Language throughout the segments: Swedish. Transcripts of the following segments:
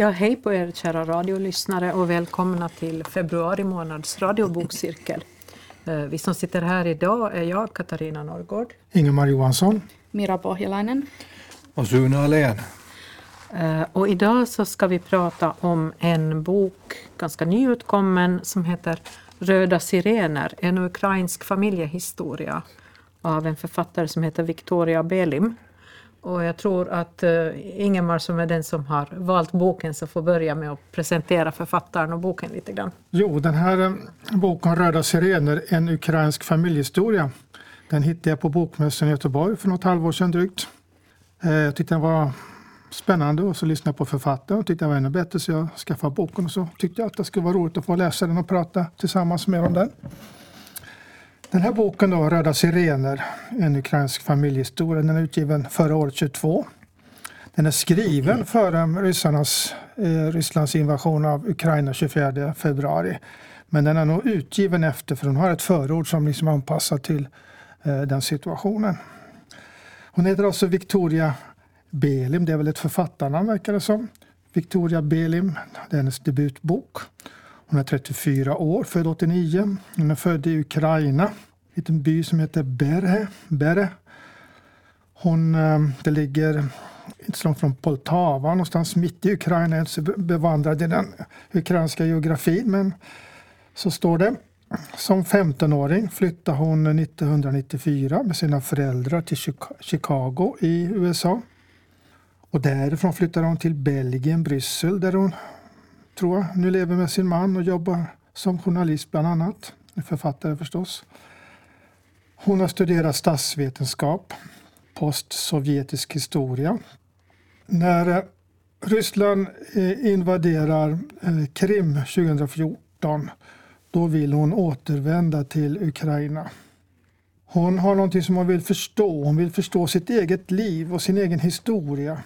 Ja, hej på er kära radiolyssnare och välkomna till februari månads radiobokcirkel. Eh, vi som sitter här idag är jag, Katarina Norrgård. Ingemar Johansson. Mira Pohjalainen. Och Sune Alén. Eh, och idag så ska vi prata om en bok, ganska nyutkommen, som heter Röda sirener, en ukrainsk familjehistoria av en författare som heter Victoria Belim. Och jag tror att uh, Ingemar som är den som har valt boken så får börja med att presentera författaren och boken lite grann. Jo, den här uh, boken Röda sirener, en ukrainsk familjehistoria. Den hittade jag på Bokmässan i Göteborg för något halvår sedan drygt. Uh, jag tyckte den var spännande och så lyssnade jag på författaren och tyckte den var ännu bättre så jag skaffade boken och så tyckte jag att det skulle vara roligt att få läsa den och prata tillsammans med om den. Den här boken då, Röda sirener, en ukrainsk familjehistoria, den är utgiven förra året 22. Den är skriven före ryssarnas, eh, Rysslands invasion av Ukraina 24 februari. Men den är nog utgiven efter för hon har ett förord som liksom anpassat till eh, den situationen. Hon heter alltså Victoria Belim, det är väl ett författarnamn verkar det som. Victoria Belim, det är hennes debutbok. Hon är 34 år, född 89. Hon är född i Ukraina, i en liten by som heter Bere. Bere. Hon, ehm, det ligger inte så långt från Poltava, någonstans mitt i Ukraina. Jag är inte så bevandrad i den ukrainska geografin, men så står det. Som 15-åring flyttade hon 1994 med sina föräldrar till Chicago i USA. Och därifrån flyttade hon till Belgien, Bryssel, där hon tror jag, nu lever med sin man och jobbar som journalist bland annat. Författare förstås. Hon har studerat statsvetenskap, postsovjetisk historia. När eh, Ryssland eh, invaderar eh, Krim 2014 då vill hon återvända till Ukraina. Hon har någonting som hon vill förstå. Hon vill förstå sitt eget liv och sin egen historia.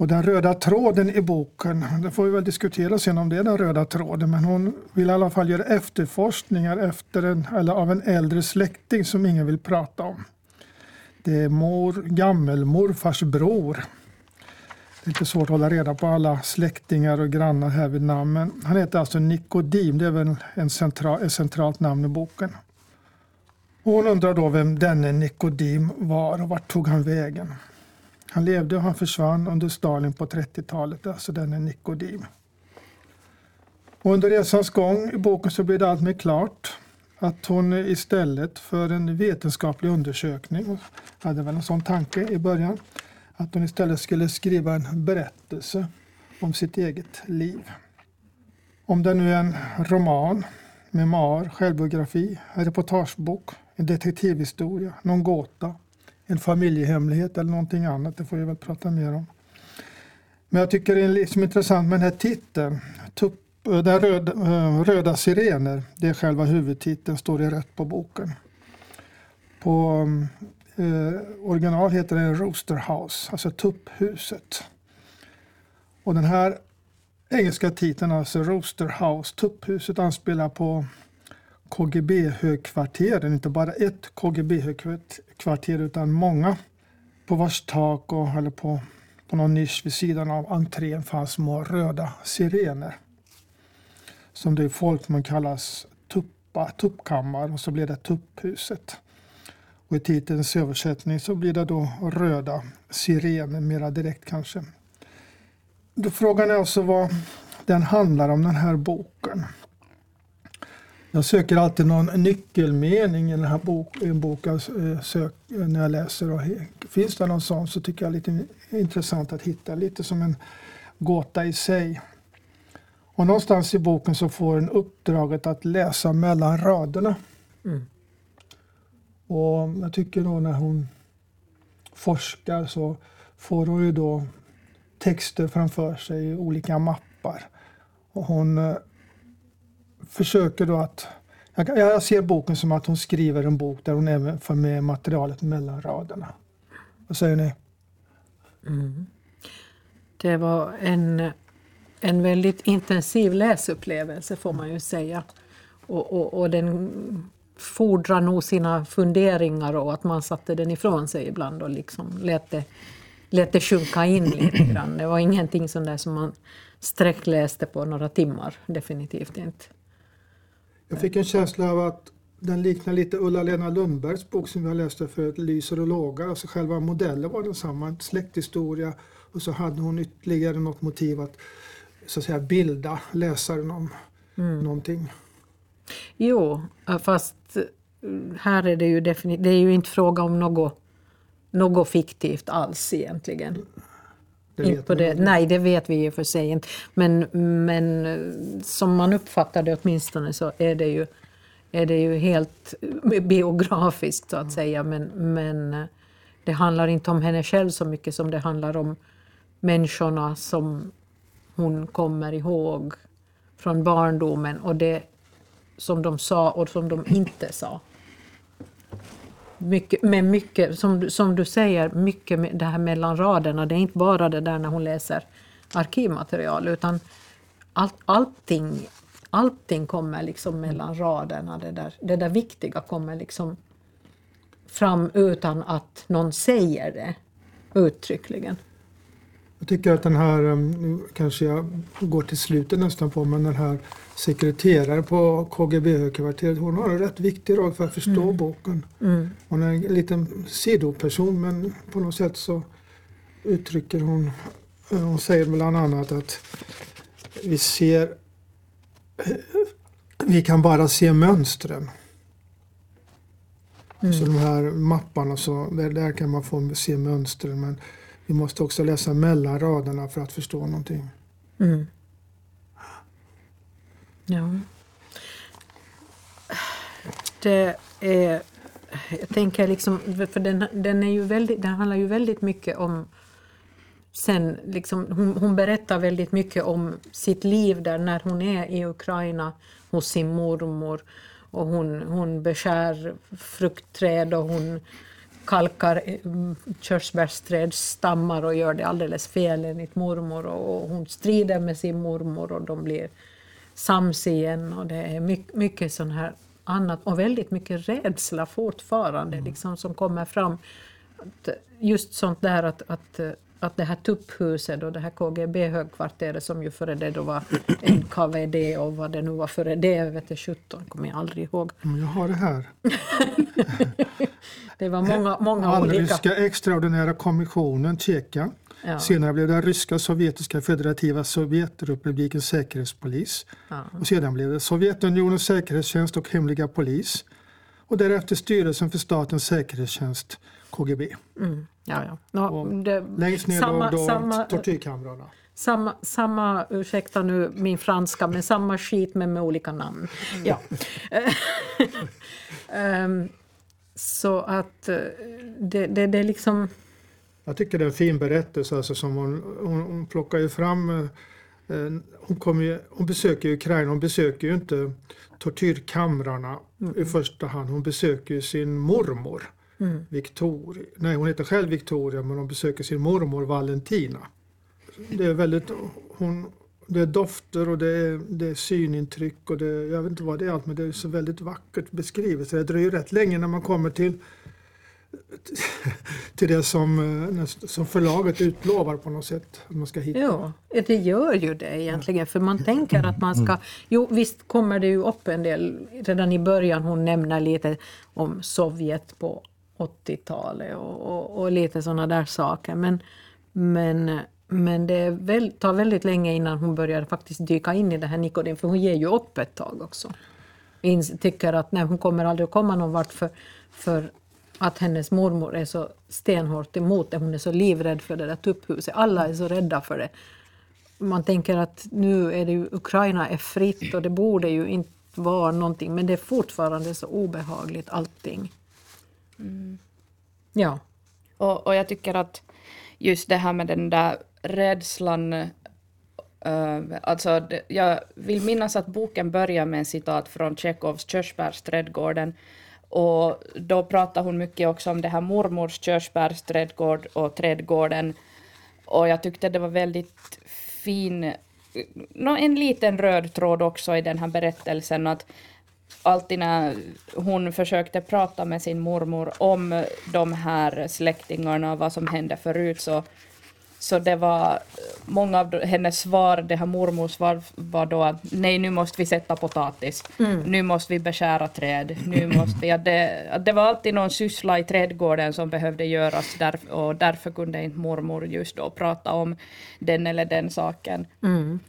Och den röda tråden i boken, det får vi väl diskutera sen om det är den röda tråden, men hon vill i alla fall göra efterforskningar efter en, eller av en äldre släkting som ingen vill prata om. Det är mor, gammelmorfars bror. Det är lite svårt att hålla reda på alla släktingar och grannar här vid namn, men han heter alltså Nikodim, det är väl en central, ett centralt namn i boken. Och hon undrar då vem denne Nikodim var och vart tog han vägen? Han levde och han försvann under Stalin på 30-talet, alltså denne Nikodim. Och under resans gång i boken så blir det allt mer klart att hon istället för en vetenskaplig undersökning, hade väl en sån tanke i början, att hon istället skulle skriva en berättelse om sitt eget liv. Om det nu är en roman, memoar, självbiografi, en reportagebok, en detektivhistoria, någon gåta, en familjehemlighet eller någonting annat. Det får vi väl prata mer om. Men jag tycker det är liksom intressant med den här titeln. Tupp, eh, den röda, eh, röda sirener, det är själva huvudtiteln, står det rätt på boken. På eh, original heter den Rooster House, alltså tupphuset. Och den här engelska titeln, alltså Rooster House, tupphuset, anspelar på KGB-högkvarteren, inte bara ett KGB-högkvarter utan många. På vars tak och eller på, på någon nisch vid sidan av entrén fanns små röda sirener. Som det i folkmun kallas tuppa, tuppkammar och så blir det tupphuset. Och I titelns översättning så blir det då röda sirener, mera direkt kanske. Då frågan är alltså vad den handlar om, den här boken. Jag söker alltid någon nyckelmening i den här bok, en bok jag eh, sök, när jag läser. Och finns det någon sån så tycker jag det är lite intressant att hitta. Lite som en gåta i sig. Och någonstans i boken så får en uppdraget att läsa mellan raderna. Mm. Och jag tycker då när hon forskar så får hon ju då texter framför sig i olika mappar. Och hon eh, försöker då att... Jag, jag ser boken som att hon skriver en bok där hon även får med materialet mellan raderna. Vad säger ni? Mm. Det var en, en väldigt intensiv läsupplevelse får man ju säga. Och, och, och den fordrar nog sina funderingar och att man satte den ifrån sig ibland och liksom lät det lät det sjunka in lite grann. Det var ingenting sånt där som man sträckläste på några timmar, definitivt inte. Jag fick en känsla av att den liknar lite Ulla-Lena Lundbergs bok som vi har läst för Lyser och lågar. Alltså själva modellen var densamma, en släkthistoria och så hade hon ytterligare något motiv att så att säga bilda läsaren om mm. någonting. Jo, fast här är det ju definitivt, det är ju inte fråga om något, något fiktivt alls egentligen. Det på det. Nej, det vet vi ju för sig inte. Men, men som man uppfattar det åtminstone så är det ju, är det ju helt biografiskt så att säga. Men, men det handlar inte om henne själv så mycket som det handlar om människorna som hon kommer ihåg från barndomen och det som de sa och som de inte sa. Mycket, med mycket, som, som du säger, mycket det här mellan raderna. Det är inte bara det där när hon läser arkivmaterial utan all, allting, allting kommer liksom mellan raderna. Det där, det där viktiga kommer liksom fram utan att någon säger det uttryckligen. Jag tycker att den här, um, nu kanske jag går till slutet nästan på, men den här sekreteraren på KGB-högkvarteret, hon har en rätt viktig roll för att förstå mm. boken. Mm. Hon är en liten sidoperson men på något sätt så uttrycker hon, eh, hon säger bland annat att vi ser, vi kan bara se mönstren. Mm. Så de här mapparna, så, där, där kan man få se mönstren. Men vi måste också läsa mellan raderna för att förstå någonting. Mm. Ja. Det är, jag tänker liksom, för den, den, är ju väldigt, den handlar ju väldigt mycket om Sen liksom, hon, hon, berättar väldigt mycket om sitt liv där när hon är i Ukraina hos sin mormor. Och hon, hon beskär fruktträd och hon kalkar mm, körsbärsträdsstammar och gör det alldeles fel enligt mormor. Och hon strider med sin mormor och de blir sams igen. Och det är mycket, mycket sån här annat och väldigt mycket rädsla fortfarande mm. liksom, som kommer fram. Just sånt där att, att att det här tupphuset och det här KGB-högkvarteret som ju före det då var NKVD och vad det nu var före det, vet jag 17, kommer jag aldrig ihåg. jag har det här. det var många, många All olika. Ryska extraordinära kommissionen, Tjecka. Ja. Senare blev det ryska sovjetiska federativa Sovjetrepublikens säkerhetspolis. Ja. Och sedan blev det Sovjetunionens säkerhetstjänst och hemliga polis. Och därefter styrelsen för statens säkerhetstjänst, KGB. Mm. Ja, ja. No, det, längst ner samma, då, samma, tortyrkamrarna. Samma, samma, ursäkta nu min franska, men samma skit men med olika namn. Mm. Ja. um, så att eh, det, det, det är liksom... Jag tycker det är en fin berättelse alltså, som hon, hon, hon plockar ju fram eh, eh, hon, kommer hon besöker Ukraina, hon besöker ju inte tortyrkamrarna mm. i första hand. Hon besöker ju sin mormor. Mm. Victoria. Nej, hon heter själv Victoria men hon besöker sin mormor Valentina. Det är väldigt, hon, det är dofter och det är, det är synintryck och det, jag vet inte vad det är allt men det är så väldigt vackert beskrivet. Så det dröjer rätt länge när man kommer till till det som, eh, som förlaget utlovar på något sätt. man ska hitta. Ja, det gör ju det egentligen. För man tänker att man ska... Jo, visst kommer det ju upp en del. Redan i början hon nämner lite om Sovjet på 80-talet och, och, och, lite sådana där saker. Men, men, men det väl, tar väldigt länge innan hon börjar faktiskt dyka in i det här Nikodin, för hon ger ju upp ett tag också. In, tycker att nej, hon kommer aldrig att komma någon vart för, för att hennes mormor är så stenhårt emot det. Hon är så livrädd för det där tupphuset. Alla är så rädda för det. Man tänker att nu är det ju, Ukraina är fritt och det borde ju inte vara någonting, men det är fortfarande så obehagligt allting. Mm. Ja. Och, och jag tycker att just det här med den där rädslan Uh, alltså, det, jag vill minnas att boken börjar med en citat från Tjechovs Körsbärsträdgården. Och då pratar hon mycket också om det här mormors körsbärsträdgård och trädgården. Och jag tyckte det var väldigt fin, no, en liten röd tråd också i den här berättelsen. Att alltid när hon försökte prata med sin mormor om de här släktingarna och vad som hände förut så, så det var många av hennes svar, det här mormors svar var då att nej nu måste vi sätta potatis, Mm. nu måste vi beskära träd, nu måste vi, att det, att det var alltid någon syssla i trädgården som behövde göras där, och därför kunde inte mormor just då prata om den eller den saken. Mm.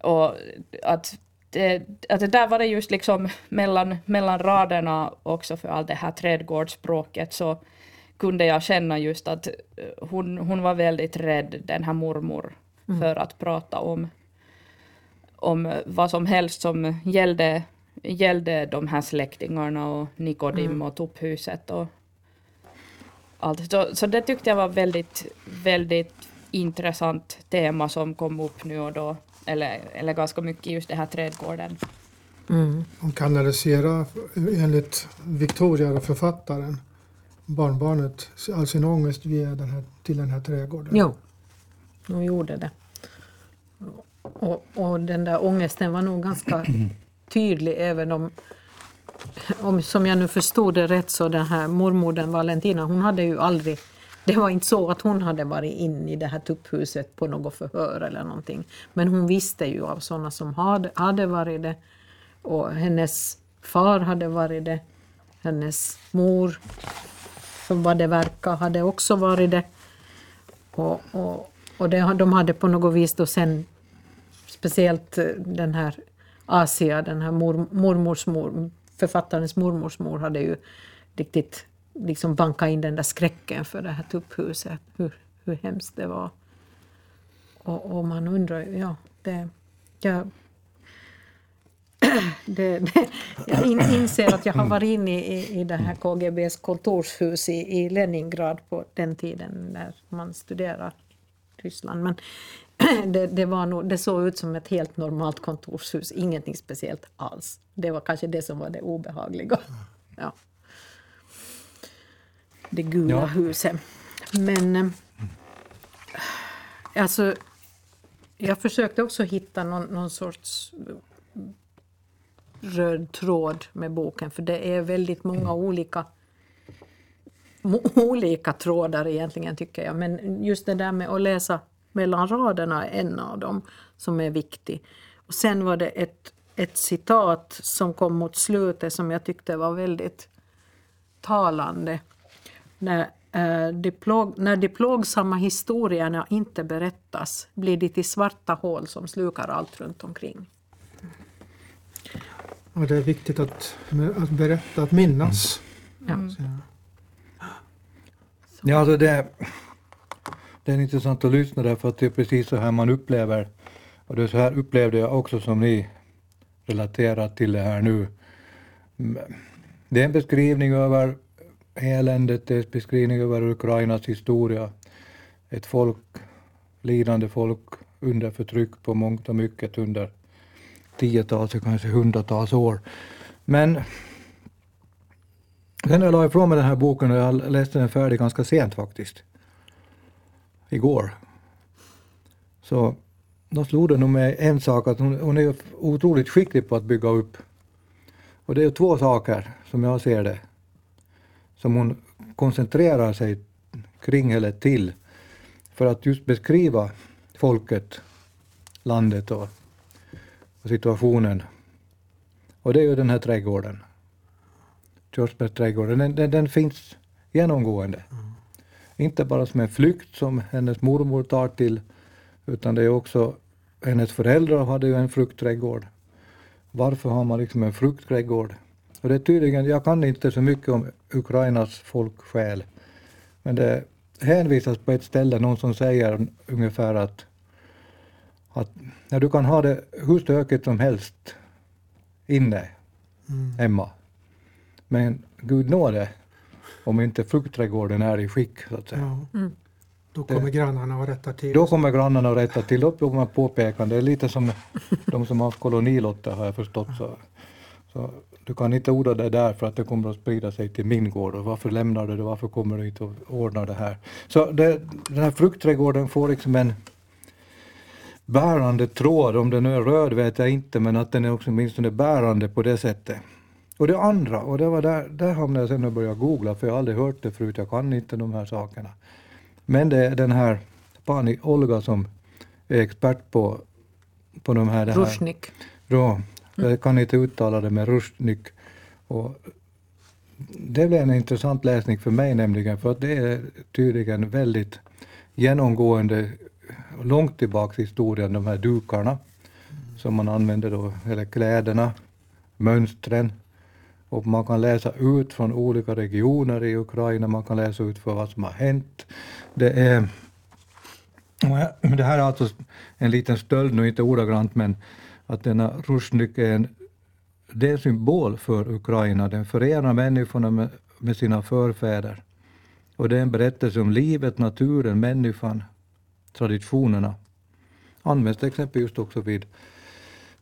Och att det, att det där var det just liksom mellan, mellan raderna också för allt det här trädgårdsspråket så kunde jag känna just att eh, hon, hon var väldigt rädd, den här mormor, för att prata om, om vad som helst som gällde, gällde de här släktingarna och Nikodim och tupphuset och allt. Så, så det tyckte jag var väldigt, väldigt intressant tema som kom upp nu och då, eller, eller ganska mycket just det här trädgården. Mm. Hon kanaliserar enligt Victoria, författaren, barnbarnet, all sin ångest via den här, till den här trädgården. Jo, hon gjorde det. Och, och den där ångesten var nog ganska tydlig även om, om, som jag nu förstod det rätt, så den här mormodern Valentina, hon hade ju aldrig det var inte så att hon hade varit inne i det här tupphuset på något förhör eller någonting. Men hon visste ju av sådana som hade, hade varit det. Och hennes far hade varit det. Hennes mor, som vad det verkar, hade också varit det. Och, och, och det, de hade på något vis då sen, speciellt eh, den här Asia, den här mor, mormors mor, författarens mormors mor hade ju riktigt liksom banka in den där skräcken för det här tupphuset, hur, hur hemskt det var. Och, och man undrar, ju, ja, det, jag, det, det, jag in, inser att jag har varit inne i, i det här KGBs kontorshus i, i Leningrad på den tiden när man studerar Ryssland. Men det, det, var nog, det såg ut som ett helt normalt kontorshus, ingenting speciellt alls. Det var kanske det som var det obehagliga. Ja. Det gula Ja. huset. Men eh, alltså, jag försökte också hitta någon, någon sorts röd tråd med boken, för det är väldigt många olika olika trådar egentligen tycker jag. Men just det där med att läsa mellan raderna är en av dem som är viktig. Och sen var det ett, ett citat som kom mot slutet som jag tyckte var väldigt talande. När, eh, de plåg, när de plågsamma historierna inte berättas blir de till svarta hål som slukar allt runt omkring. Och det är viktigt att, att berätta, att minnas. Ja. Så, Ja, alltså det, det är intressant att lyssna där för att det är precis så här man upplever, och det är så här upplevde jag också som ni relaterar till det här nu. Mm, Det är en beskrivning över eländet, dess beskrivning över Ukrainas historia. Ett folk, lidande folk under förtryck på mångt och mycket under tiotals, kanske hundratals år. Men Sen när jag la ifrån mig den här boken och jag läste den färdig ganska sent faktiskt. Igår. Så då slog det nog mig en sak att hon, hon är otroligt skicklig på att bygga upp. Och det är två saker som jag ser det. Som hon koncentrerar sig kring eller till. För att just beskriva folket, landet och, och situationen. Och det är ju den här trädgården. Körsbärsträdgården, den, den, den finns genomgående. Inte bara som en flykt som hennes mormor tar till, utan det är också, hennes föräldrar hade ju en fruktträdgård. Varför har man liksom en fruktträdgård? Och det är tydligen, jag kan inte så mycket om Ukrainas folksjäl, men det hänvisas på ett ställe, någon som säger ungefär att, att ja, du kan ha det hur stökigt som helst inne mm. hemma. Men Gud nåde om inte fruktträdgården är i skick, så att säga. Ja. Mm. Då kommer grannarna och rättar till. Då kommer grannarna att rätta till. Då får man påpekande. Det är lite som de som har haft kolonilotter har jag förstått. Så, så du kan inte odla det där för att det kommer att sprida sig till min gård. Och varför lämnar du det? Varför kommer du inte och ordnar det här? Så det, den här fruktträdgården får liksom en bärande tråd. Om den är röd vet jag inte, men att den är också åtminstone bärande på det sättet. Och det andra, och det var där, där hamnade jag sen och började googla, för jag har aldrig hört det förut, jag kan inte de här sakerna. Men det är den här Pani Olga som är expert på, på de här- Rusnik. Ja, jag kan inte uttala det med Rusnik. Och det blev en intressant läsning för mig nämligen, för att det är tydligen väldigt genomgående, långt tillbaka i historien, de här dukarna som man använder då, eller kläderna, mönstren. Och man kan läsa ut från olika regioner i Ukraina, man kan läsa ut för vad som har hänt. Det är det här är alltså en liten stöld, nu inte ordagrant, men att denna Rusjnik är en det är en symbol för Ukraina. Den förenar människorna med, med sina förfäder. Och det är en berättelse om livet, naturen, människan, traditionerna. Används till exempel just också vid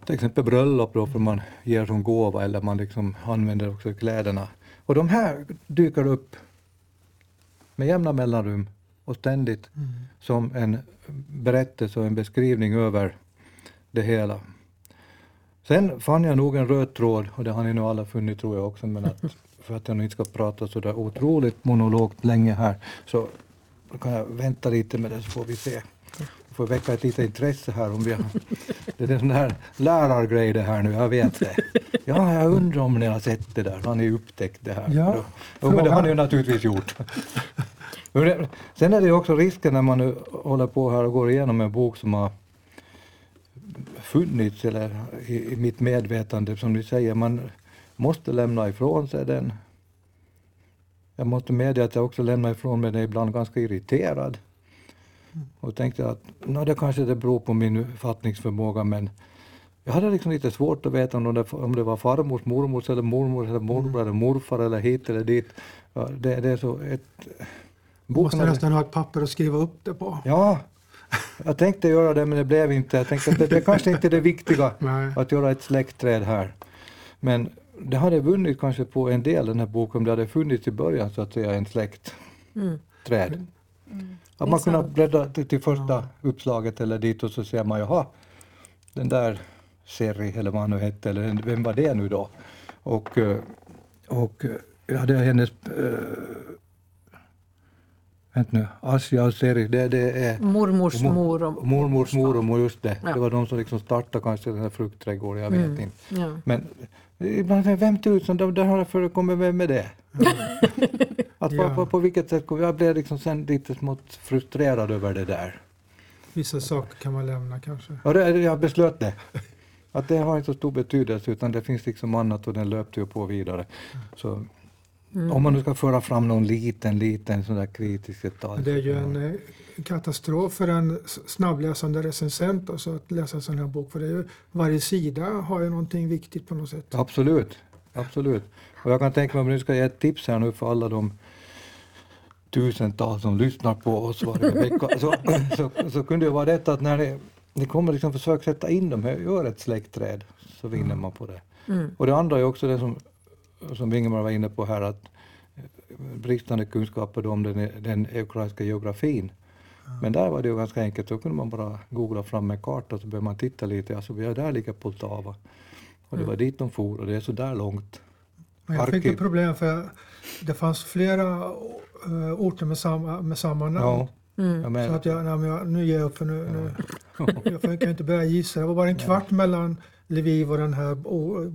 till exempel bröllop då, för man ger som gåva eller man liksom använder också kläderna. Och de här dyker upp med jämna mellanrum och ständigt som en berättelse och en beskrivning över det hela. Sen fann jag nog en röd tråd, och det har ni nog alla funnit tror jag också, men att för att jag nu inte ska prata så där otroligt monologt länge här så kan jag vänta lite med det så får vi se. Vi får väcka ett litet intresse här om vi har... Det är en sån här lärargrej det här nu, jag vet det. Ja, jag undrar om ni har sett det där, har ni upptäckt det här? Ja, Jo, men det har ni ju naturligtvis gjort. Sen är det också risken när man nu håller på här och går igenom en bok som har funnits eller i, i mitt medvetande, som ni säger, man måste lämna ifrån sig den. Jag måste medge att jag också lämnar ifrån mig den ibland ganska irriterad. Och tänkte att no, det kanske det beror på min fattningsförmåga men jag hade liksom lite svårt att veta om det, om det var farmors, mormors eller mormor eller morbror eller morfar eller hit eller dit. Ja, det, det är så ett... Du måste nästan ha ett papper att skriva upp det på. Ja, jag tänkte göra det men det blev inte. Jag tänkte att det, det kanske inte är det viktiga Nej. att göra ett släktträd här. Men det hade vunnit kanske på en del den här boken om det hade funnits i början så att säga en släktträd. Att man kunnat bläddra till, första uppslaget eller dit och så ser man jaha, den där Seri eller vad han nu hette, eller vem var det nu då? Och, eh, och eh, ja, det är hennes äh, Vänta nu, Asja och Seri, det, det är Mormors Mor- mor och mormors mormor, just det. Ja. Det var de som liksom startade kanske den här fruktträdgården, jag vet Mm. inte. Ja. Men ibland, vem tusan, där, har det förekommit, vem är det? att på, Ja. på, på vilket sätt, jag blev liksom sen lite smått frustrerad över det där. Vissa saker kan man lämna kanske. Och det, jag beslöt det. Att det har inte så stor betydelse utan det finns liksom annat och den löpte ju på vidare. Så Mm. om man nu ska föra fram någon liten, liten sån där kritisk detalj. Det är ju en eh, katastrof för en snabbläsande recensent alltså att läsa en sån här bok. För det är ju, varje sida har ju någonting viktigt på något sätt. Absolut, absolut. Och jag kan tänka mig, om nu ska ge ett tips här nu för alla de tusentals som lyssnar på oss varje vecka, så, så, så kunde det vara detta att när ni, ni kommer liksom försöka sätta in dem här, gör ett släktträd, så vinner man på det. Mm. Och det andra är också det som, som Ingemar var inne på här, att eh, bristande kunskaper om den, den ukrainska geografin. Men där var det ju ganska enkelt, då kunde man bara googla fram en karta så började man titta lite, alltså ja, där ligger Poltava. Och det var dit de for och det är så där långt. Men jag fick ett problem för det fanns flera eh, orter med samma, med samma namn. Ja, Mm. Så att jag, nej, men jag, nu ger jag upp för nu, nu jag kan inte börja gissa. Det var bara en kvart mellan Lviv och den här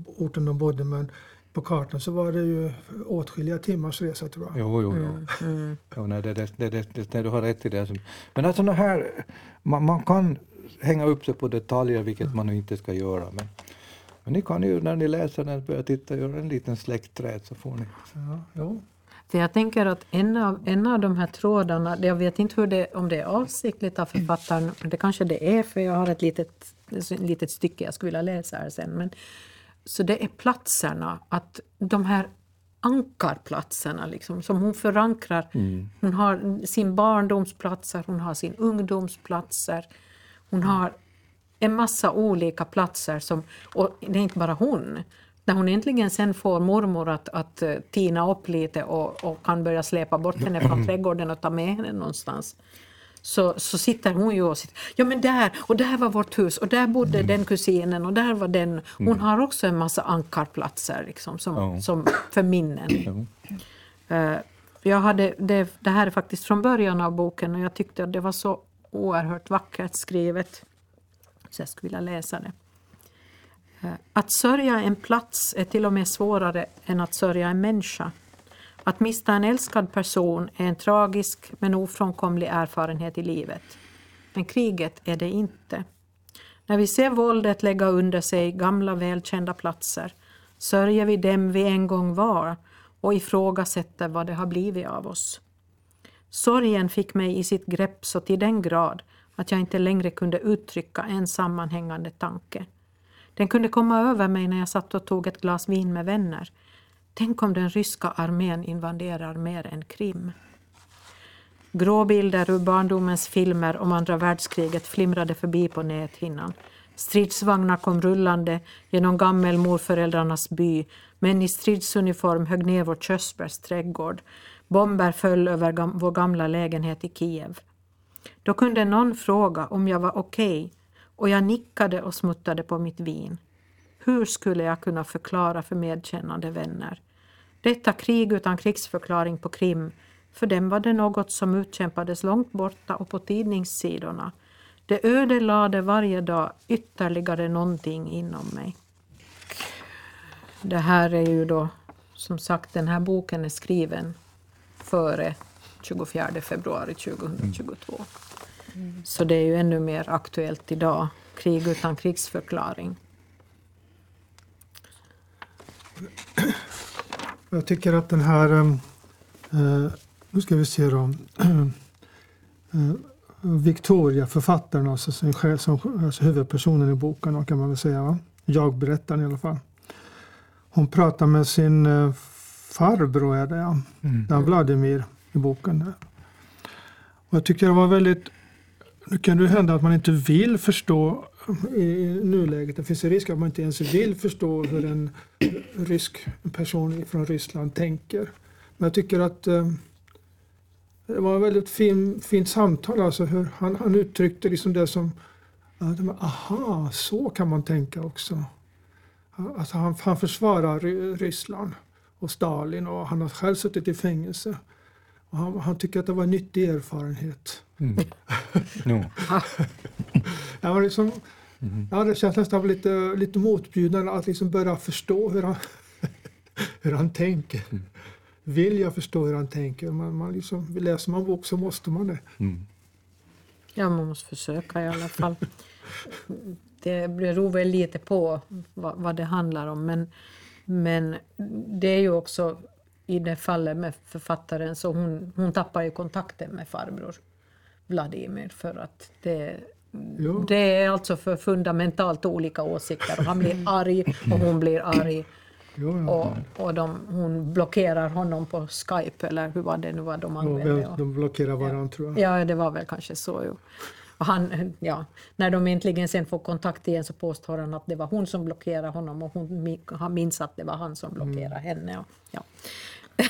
orten de bodde men på kartan så var det ju åtskilliga timmars resa tror jag. jo, jo, jo. Mm. Mm. jo nej, det, det, det, det, det, du har rätt i det. Som- Men alltså det här, man, man kan hänga upp sig på detaljer, vilket man nu inte ska göra. Men, men ni kan ju när ni läser den börja titta, göra en liten släktträd så får ni. Ja, jo. För jag tänker att en av, en av de här trådarna, jag vet inte hur det, om det är avsiktligt av författaren, det kanske det är för jag har ett litet, ett litet stycke jag skulle vilja läsa här sen. Men, så det är platserna, att de här ankarplatserna liksom, som hon förankrar. Hon har sin barndomsplatser, hon har sin ungdomsplatser, hon har en massa olika platser som, och det är inte bara hon. När hon äntligen sen får mormor att, att eh, tina upp lite och, och kan börja släpa bort henne från trädgården och ta med henne någonstans. Så, så sitter hon ju och sitter, ja men där, och där var vårt hus, och där bodde Mm. den kusinen, och där var den. Hon har också en massa ankarplatser liksom, som, Ja. som för minnen. Jo. Eh, jag hade, det, det här är faktiskt från början av boken och jag tyckte att det var så oerhört vackert skrivet. Så jag skulle vilja läsa det. Eh, Att sörja en plats är till och med svårare än att sörja en människa. Att mista en älskad person är en tragisk men ofrånkomlig erfarenhet i livet. Men kriget är det inte. När vi ser våldet lägga under sig gamla välkända platser sörjer vi dem vi en gång var och ifrågasätter vad det har blivit av oss. Sorgen fick mig i sitt grepp så till den grad att jag inte längre kunde uttrycka en sammanhängande tanke. Den kunde komma över mig när jag satt och tog ett glas vin med vänner. Tänk om den ryska armén invaderar mer än Krim. Gråbilder ur barndomens filmer om andra världskriget flimrade förbi på näthinnan. Stridsvagnar kom rullande genom gammelmorföräldrarnas by. Män i stridsuniform högg ner vår körsbärs trädgård. Bomber föll över gam- vår gamla lägenhet i Kiev. Då kunde någon fråga om jag var okej och jag nickade och smuttade på mitt vin. Hur skulle jag kunna förklara för medkännande vänner? Detta krig utan krigsförklaring på Krim, för dem var det något som utkämpades långt borta och på tidningssidorna. Det ödelade varje dag ytterligare någonting inom mig. Det här är ju då, som sagt, den här boken är skriven före 24 februari 2022. Så det är ju ännu mer aktuellt idag. Krig utan krigsförklaring. Jag tycker att den här, eh, eh, nu ska vi se då, eh, Victoria, författaren, alltså, som, som, alltså huvudpersonen i boken, kan man väl säga, va? jag berättaren i alla fall. Hon pratar med sin eh, farbror, är det ja, Mm. Dan Vladimir i boken. Där. Och jag tycker det var väldigt, nu kan det hända att man inte vill förstå i nuläget. Det finns en risk att man inte ens vill förstå hur en rysk person från Ryssland tänker. Men jag tycker att eh, det var ett väldigt fin, fint samtal. Alltså hur han, han uttryckte liksom det som, att, aha, så kan man tänka också. Alltså han, han försvarar Ryssland och Stalin och han har själv suttit i fängelse. Och han, han tycker att det var en nyttig erfarenhet. Mm. Jag, var liksom, Mhm. jag hade känslan av lite, lite motbjudande att liksom börja förstå hur han, hur han tänker. Mm. Vill jag förstå hur han tänker? Man, man liksom, läser man bok så måste man det. Mm. Ja, man måste försöka i alla fall. Det beror väl lite på vad, vad det handlar om. Men, men det är ju också i det fallet med författaren så hon, hon tappar ju kontakten med farbror Vladimir för att det, Jo. det är alltså för fundamentalt olika åsikter och han blir arg och hon blir arg. Jo, ja. Och, och de, hon blockerar honom på Skype eller hur var det nu var de använde. de blockerar varandra tror jag. Ja, det var väl kanske så. Jo. Och han, ja, när de äntligen sen får kontakt igen så påstår han att det var hon som blockerade honom och hon han minns att det var han som blockerade henne. Och, ja.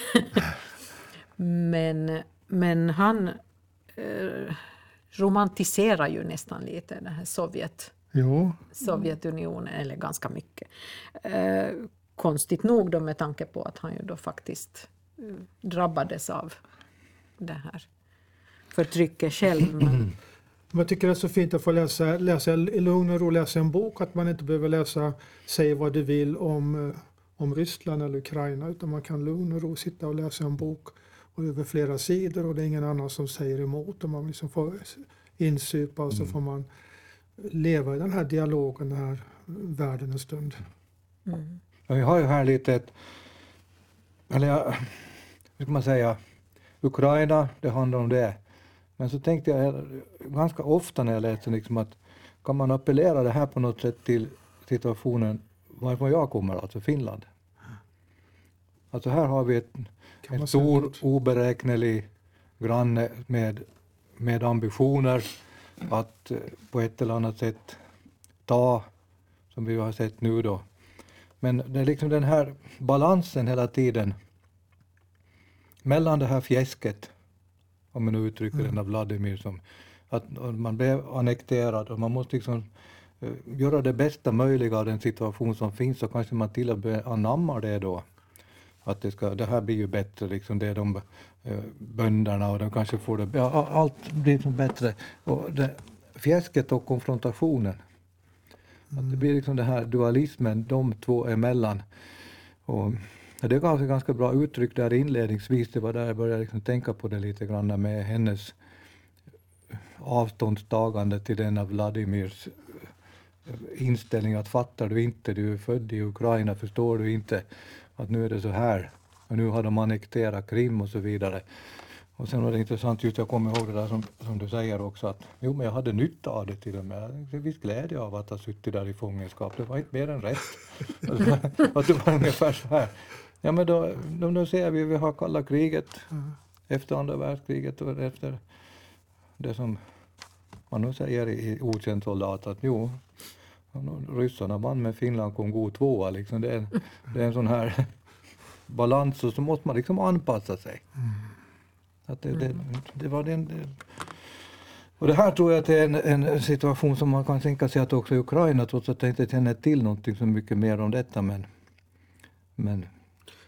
men, men han eh, romantiserar ju nästan lite den här Sovjet, Jo, Sovjetunionen, eller ganska mycket. Eh, konstigt nog då med tanke på att han ju då faktiskt eh, drabbades av det här förtrycket själv. Men, Jag tycker det är så fint att få läsa, läsa i lugn och ro läsa en bok. Att man inte behöver läsa Säg vad du vill om, eh, om Ryssland eller Ukraina. Utan man kan lugn och ro sitta och läsa en bok och över flera sidor och det är ingen annan som säger emot. Och man liksom får insupa och så får man leva i den här dialogen, den här världen en stund. mm. Ja, Vi har ju här lite ett, eller ja, hur ska man säga, Ukraina, det handlar om det. Men så tänkte jag ganska ofta när jag läste liksom att kan man appellera det här på något sätt till situationen varifrån jag kommer, alltså Finland. Alltså här har vi ett, Kan en stor oberäknelig granne med, med ambitioner att eh, på ett eller annat sätt ta, som vi har sett nu då. Men det är liksom den här balansen hela tiden mellan det här fjäsket om man nu uttrycker mm. den av Vladimir, som att man blev annekterad och man måste liksom uh, göra det bästa möjliga av den situation som finns och kanske man till och med anammar det då. Att det, ska, det här blir ju bättre, liksom det är de eh, bönderna och de kanske får det, ja, allt blir liksom bättre. Och det, fjäsket och konfrontationen. Mm. Att det blir liksom den här dualismen de två emellan. Och det gav sig ganska bra uttryck där inledningsvis. Det var där jag började liksom tänka på det lite grann med hennes avståndstagande till den av Vladimirs eh, inställning att fattar du inte, du är född i Ukraina, förstår du inte att nu är det så här. Och nu har de annekterat Krim och så vidare. Och sen var det intressant, just jag kommer ihåg det där som, som du säger också, att jo men jag hade nytta av det till och med. Jag hade viss glädje av att ha suttit där i fångenskap, det var inte mer än rätt. att det var ungefär så här. Ja men då, då, då ser vi, vi har kalla kriget mm. efter andra världskriget och efter det som man nu säger i okänd soldat att jo, ryssarna vann men Finland kom god tvåa liksom. Det är, det är en sån här balans och så måste man liksom anpassa sig. Mm. Att det, det, det var den, det, och det här tror jag att är en, en, situation som man kan tänka sig att också i Ukraina, trots att jag inte känner till någonting så mycket mer om detta. Men, men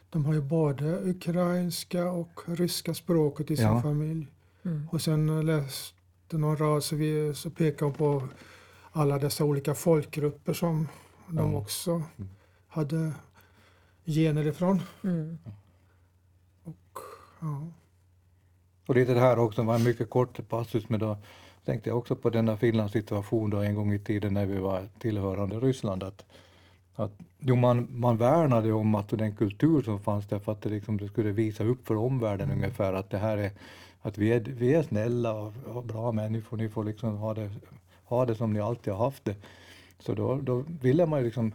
de har ju både ukrainska och ryska språket i sin ja. familj. Mm. Och sen läste någon rad så, vi, så pekar på alla dessa olika folkgrupper som ja. de också mm. hade gener ifrån. Mm. Och, ja. och lite det här också, var en mycket kort passus, men då tänkte jag också på denna Finlands situation då en gång i tiden när vi var tillhörande Ryssland. Att, att, jo, man, man värnade om att den kultur som fanns där för att det, liksom, det skulle visa upp för omvärlden mm. ungefär att det här är, att vi är, vi är snälla och, och bra människor, ni får liksom ha det, ha det som ni alltid har haft det. Så då, då ville man ju liksom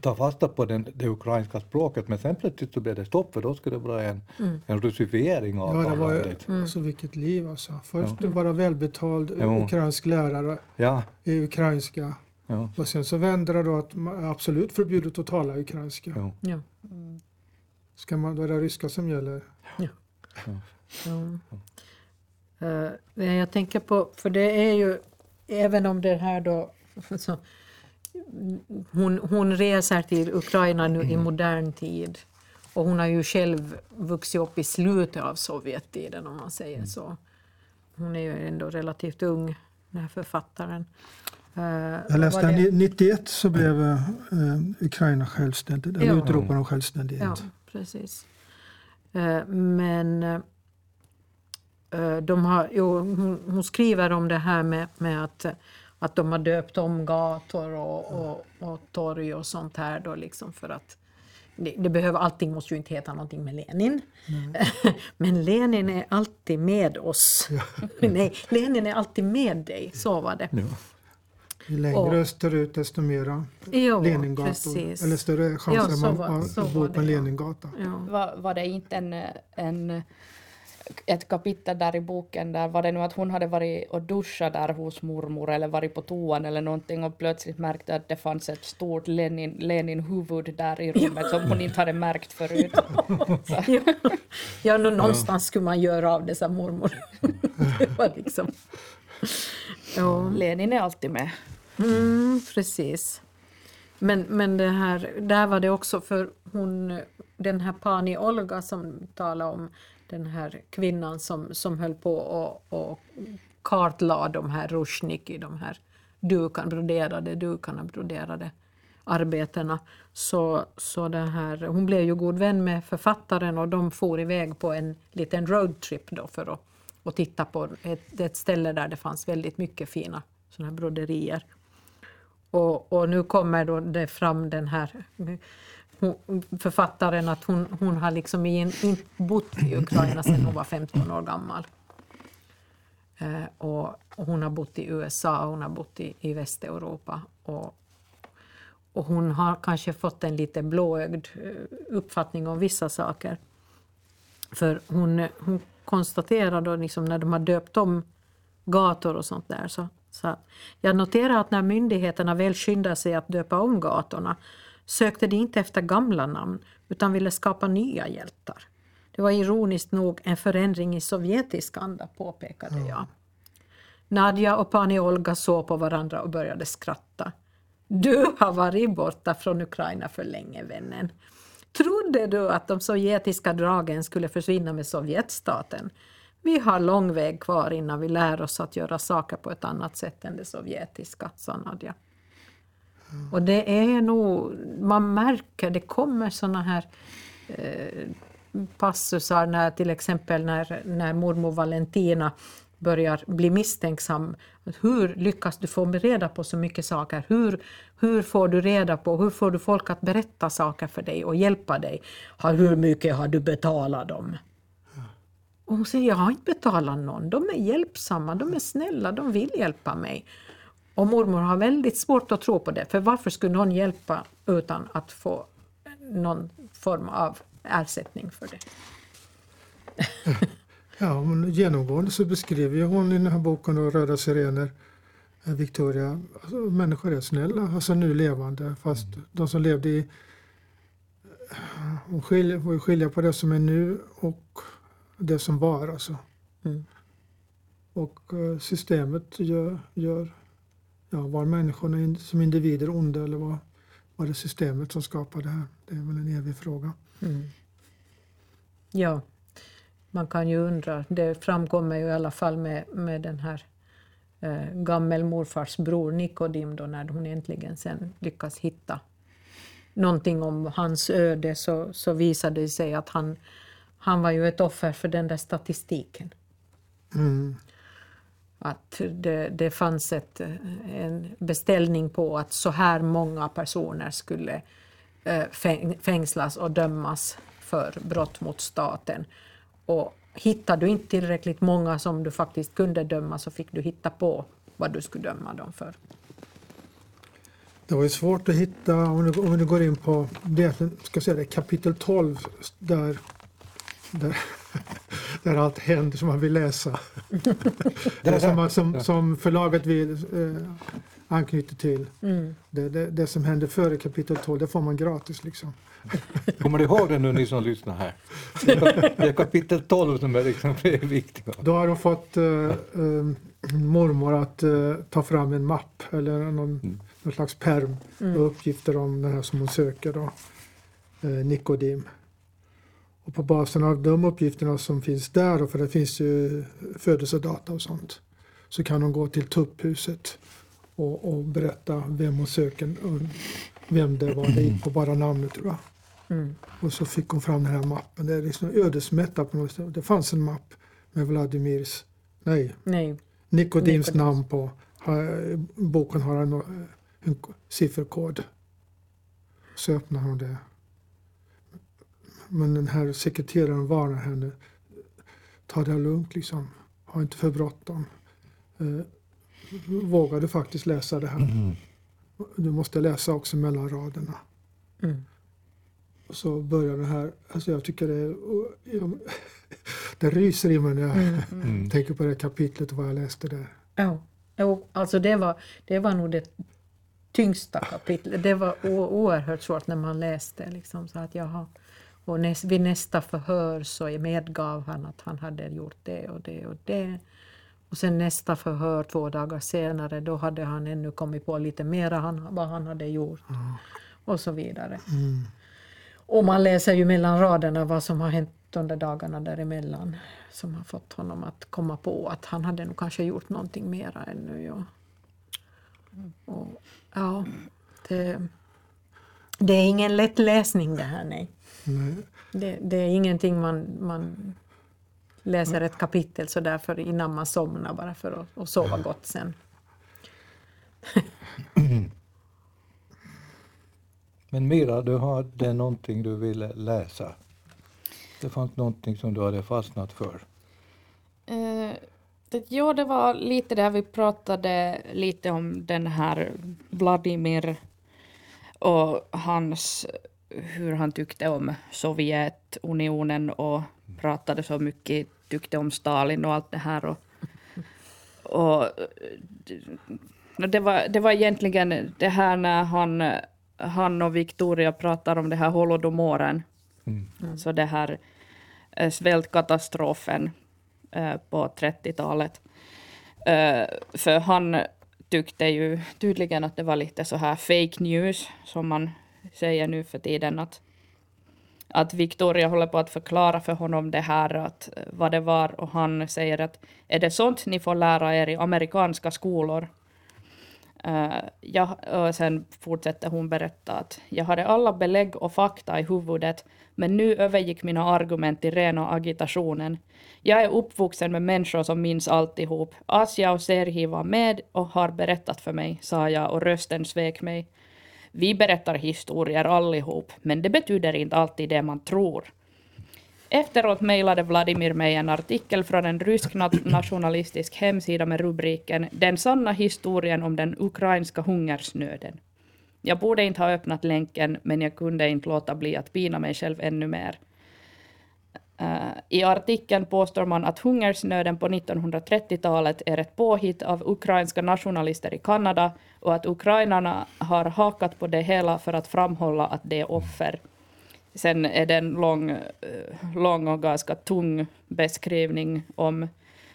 ta fasta på den, det ukrainska språket men sen plötsligt så blev det stopp för då skulle det vara en, mm. en russifiering av Ja, det var ju, mm. alltså vilket liv alltså. Först ja. vara välbetald jo. ukrainsk lärare ja. i ukrainska ja. och sen så vände det då att man absolut förbjudet att tala ukrainska. Ja. Ja. Ska man, då är det ryska som gäller. Ja. Uh, jag tänker på, för det är ju, även om det här då så, hon, hon reser till Ukraina nu i mm. modern tid. Och hon har ju själv vuxit upp i slutet av Sovjettiden om man säger mm. så. Hon är ju ändå relativt ung, den här författaren. Uh, jag läste att 91 så blev uh, Ukraina självständigt, eller ja. utropade de självständighet. Ja, precis. Uh, men de har, jo, hon, hon, skriver om det här med, med att att de har döpt om gator och, och, och torg och sånt här då liksom för att det, det, behöver, allting måste ju inte heta någonting med Lenin. Mm. Men Lenin är alltid med oss. Ja. Nej, Lenin är alltid med dig, så var det. Ja. Ju längre och, österut desto mera Leningator. Precis. Eller större chanser ja, att bo på en Leningata. Ja. Var, var det inte en, en ett kapitel där i boken där var det nu att hon hade varit och duschat där hos mormor eller varit på toan eller någonting och plötsligt märkte att det fanns ett stort Lenin, Lenin-huvud där i rummet ja. som hon inte hade märkt förut. ja, ja no, någonstans skulle man göra av det, sa mormor. det var liksom... ja. Lenin är alltid med. Mm, precis. Men, men det här, där var det också för hon, den här Pani Olga som talade om den här kvinnan som, som höll på och, och kartlade de här rushniki, de här dukan, broderade dukarna, broderade arbetena. Så, så det här, hon blev ju god vän med författaren och de for iväg på en liten roadtrip då för att och titta på ett, ett ställe där det fanns väldigt mycket fina såna här broderier. Och, och nu kommer då det fram den här författaren att hon, hon har liksom inte bott i Ukraina sedan hon var 15 år gammal. Eh, och, och, hon har bott i USA och hon har bott i, i Västeuropa. Och, och hon har kanske fått en lite blåögd eh, uppfattning om vissa saker. För hon, hon konstaterar då liksom när de har döpt om gator och sånt där så, så jag noterar att när myndigheterna väl skyndar sig att döpa om gatorna sökte de inte efter gamla namn utan ville skapa nya hjältar. Det var ironiskt nog en förändring i sovjetisk anda, påpekade jag. Nadja och Pani Olga såg på varandra och började skratta. Du har varit borta från Ukraina för länge, vännen. Trodde du att de sovjetiska dragen skulle försvinna med Sovjetstaten? Vi har lång väg kvar innan vi lär oss att göra saker på ett annat sätt än det sovjetiska, sa Nadja. Och det är nog, man märker, det kommer såna här eh, passusar när till exempel när, när mormor Valentina börjar bli misstänksam. Hur lyckas du få reda på så mycket saker? Hur, hur får du reda på, hur får du folk att berätta saker för dig och hjälpa dig? Hur mycket har du betalat dem? Och hon säger, jag har inte betalat någon. De är hjälpsamma, de är snälla, de vill hjälpa mig. Och mormor har väldigt svårt att tro på det, för varför skulle någon hjälpa utan att få någon form av ersättning för det? Ja, men genomgående så beskriver hon i den här boken då, Röda sirener, eh, Victoria, alltså, människor är snälla, alltså nu levande, fast de som levde i... Hon skiljer, skilja på det som är nu och det som var alltså. Mm. Och eh, systemet gör, gör ja, var människorna som individer onda eller var, var det systemet som skapade det här? Det är väl en evig fråga. Mm. Ja, man kan ju undra. Det framkommer ju i alla fall med, med den här eh, gammelmorfars bror Nikodim då när hon äntligen sen lyckas hitta någonting om hans öde så, så visade det sig att han, han var ju ett offer för den där statistiken. Mm. Att det, det fanns ett, en beställning på att så här många personer skulle eh, fängslas och dömas för brott mot staten. Och hittade du inte tillräckligt många som du faktiskt kunde döma så fick du hitta på vad du skulle döma dem för. Det var ju svårt att hitta, om du, om du går in på det, ska jag säga det, kapitel 12 där, där, där allt händer som man vill läsa. det som, som, som förlaget vill eh, anknyta till. Mm. Det, det, det som händer före kapitel 12, det får man gratis liksom. Kommer ni ihåg det nu ni som lyssnar här? Det är kapitel 12 som är liksom det är viktiga. Då har de fått eh, eh, mormor att eh, ta fram en mapp eller någon, någon slags perm med uppgifter om den här som hon söker då, eh, Nikodim. Och på basen av de uppgifterna som finns där, för det finns ju födelsedata och sånt, så kan hon gå till tupphuset och, och berätta vem hon söker, och vem det var, det gick på bara namnet tror jag. Mm. Och så fick hon fram den här mappen. Det är liksom ödesmättat på något sätt. Det fanns en mapp med Vladimirs, nej, Nej. Nikodims namn på. Boken har en, en sifferkod. Så öppnar hon det. Men den här sekreteraren varnar henne. Ta det lugnt liksom. Ha inte för bråttom. Eh, vågar du faktiskt läsa det här? Du måste läsa också mellan raderna. Mm. Och så börjar det här, alltså jag tycker det är, jag, det ryser i mig när jag Mm. tänker på det kapitlet och vad jag läste där. Ja. Jo, alltså det var, det var nog det tyngsta kapitlet. Det var o- oerhört svårt när man läste. Liksom, så att jaha. Och näst, vid nästa förhör så medgav han att han hade gjort det och det och det. Och sen nästa förhör två dagar senare, då hade han ännu kommit på lite han, vad han hade gjort. Och så vidare. Mm. Och man läser ju mellan raderna vad som har hänt de där dagarna däremellan. Som har fått honom att komma på att han hade nog kanske gjort någonting mera ännu. Ja, och, ja det, det är ingen lätt läsning det här, nej. Det, det är ingenting man, man läser ett kapitel så därför innan man somnar bara för att, att sova gott sen. Men Mira, du hade någonting du ville läsa. Det fanns någonting som du hade fastnat för. Eh, det, ja, det var lite där vi pratade lite om den här Vladimir och hans, hur han tyckte om Sovjetunionen och pratade så mycket, tyckte om Stalin och allt det här. Och, och det- var, det var egentligen det här när han, han och Victoria pratar om det här holodomoren. Mm. Så det här eh, svältkatastrofen eh, på 30-talet. Eh, för han tyckte ju tydligen att det var lite så här fake news, som man säger nu för tiden, att, att Victoria håller på att förklara för honom det här, att, eh, vad det var, och han säger att är det sånt ni får lära er i amerikanska skolor? Uh, ja, och sen fortsätter hon berätta att jag hade alla belägg och fakta i huvudet, men nu övergick mina argument till rena agitationen. Jag är uppvuxen med människor som minns alltihop. Asja och Serhi var med och har berättat för mig, sa jag och rösten svek mig. Vi berättar historier allihop, men det betyder inte alltid det man tror. Efteråt mejlade Vladimir mig en artikel från en rysk nationalistisk hemsida med rubriken Den sanna historien om den ukrainska hungersnöden. Jag borde inte ha öppnat länken, men jag kunde inte låta bli att pina mig själv ännu mer. Eh, I artikeln påstår man att hungersnöden på 1930-talet är ett påhitt av ukrainska nationalister i Kanada och att ukrainarna har hakat på det hela för att framhålla att det är offer. Sen är det en lång, eh, lång och ganska tung beskrivning om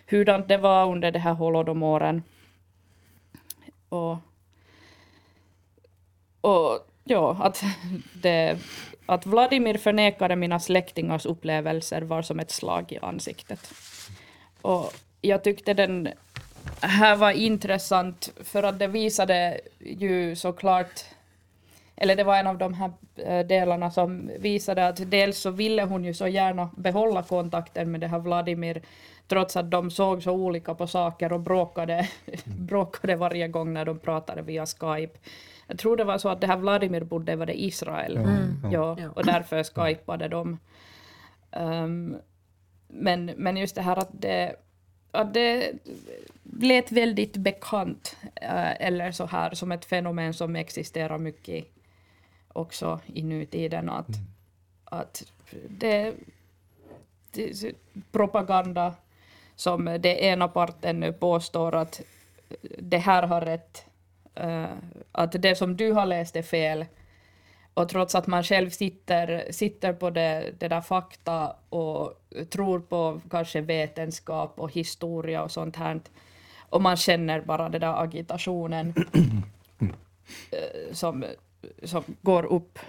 hurdant det var under de här holodomoren. Och, och ja, att det att Vladimir förnekade mina släktingars upplevelser var som ett slag i ansiktet. Och jag tyckte den här var intressant för att det visade ju såklart eller det var en av de här eh, delarna som visade att dels så ville hon ju så gärna behålla kontakten med det här Vladimir, trots att de såg så olika på saker och bråkade, bråkade varje gång när de pratade via Skype. Jag tror det var så att det här Vladimir bodde var det Israel. Mm. Ja, och därför skypade de. Um, men, men just det här att det, att det lät väldigt bekant, uh, eller så här som ett fenomen som existerar mycket också i nutiden. Att, mm. att det, det propaganda som den ena parten nu påstår att det här har rätt eh, att det som du har läst är fel. Och trots att man själv sitter, sitter på det, det där fakta och tror på kanske vetenskap och historia och sånt här, och man känner bara den där agitationen eh, som, som går upp.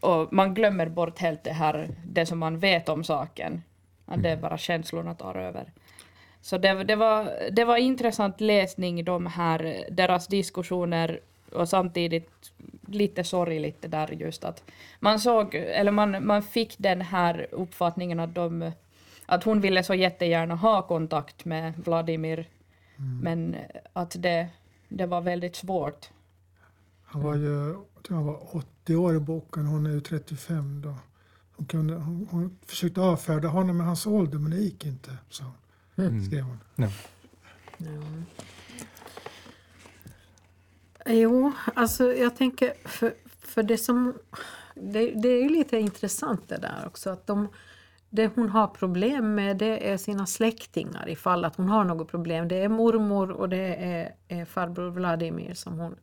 Och man glömmer bort helt det här, det som man vet om saken. Att det är bara känslorna tar över. Så det, det, var, det var intressant läsning, de här, deras diskussioner och samtidigt lite sorgligt det där just att man såg, eller man, man fick den här uppfattningen att de att hon ville så jättegärna ha kontakt med Vladimir, mm. men att det, det var väldigt svårt. Han var ju han var 80 år i boken, hon är ju 35 då. Hon, kunde, hon, hon försökte avfärda honom med hans ålder, men det gick inte, så mm. skrev hon. Mm. Ja. Jo, alltså jag tänker, för, för det som... Det, det är ju lite intressant det där också, att de, det hon har problem med det är sina släktingar ifall att hon har något problem. Det är mormor och det är, är farbror Vladimir som hon,